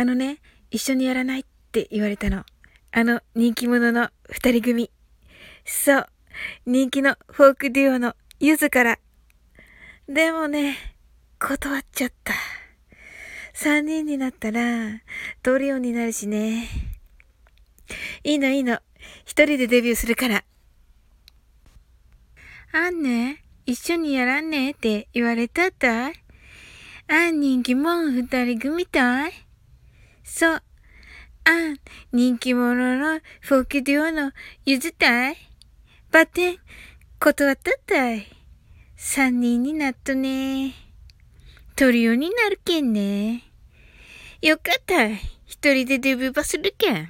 あのね、一緒にやらないって言われたの。あの人気者の二人組。そう。人気のフォークデュオのゆずから。でもね、断っちゃった。三人になったら、トリオになるしね。いいのいいの。一人でデビューするから。あんね、一緒にやらんねって言われたったいあん人気者二人組たいそう。あん、人気者のフォークデュオの譲ったい？バテン、断ったったい？三人になっとね。トリオになるけんね。よかったい。一人でデビューバするけん。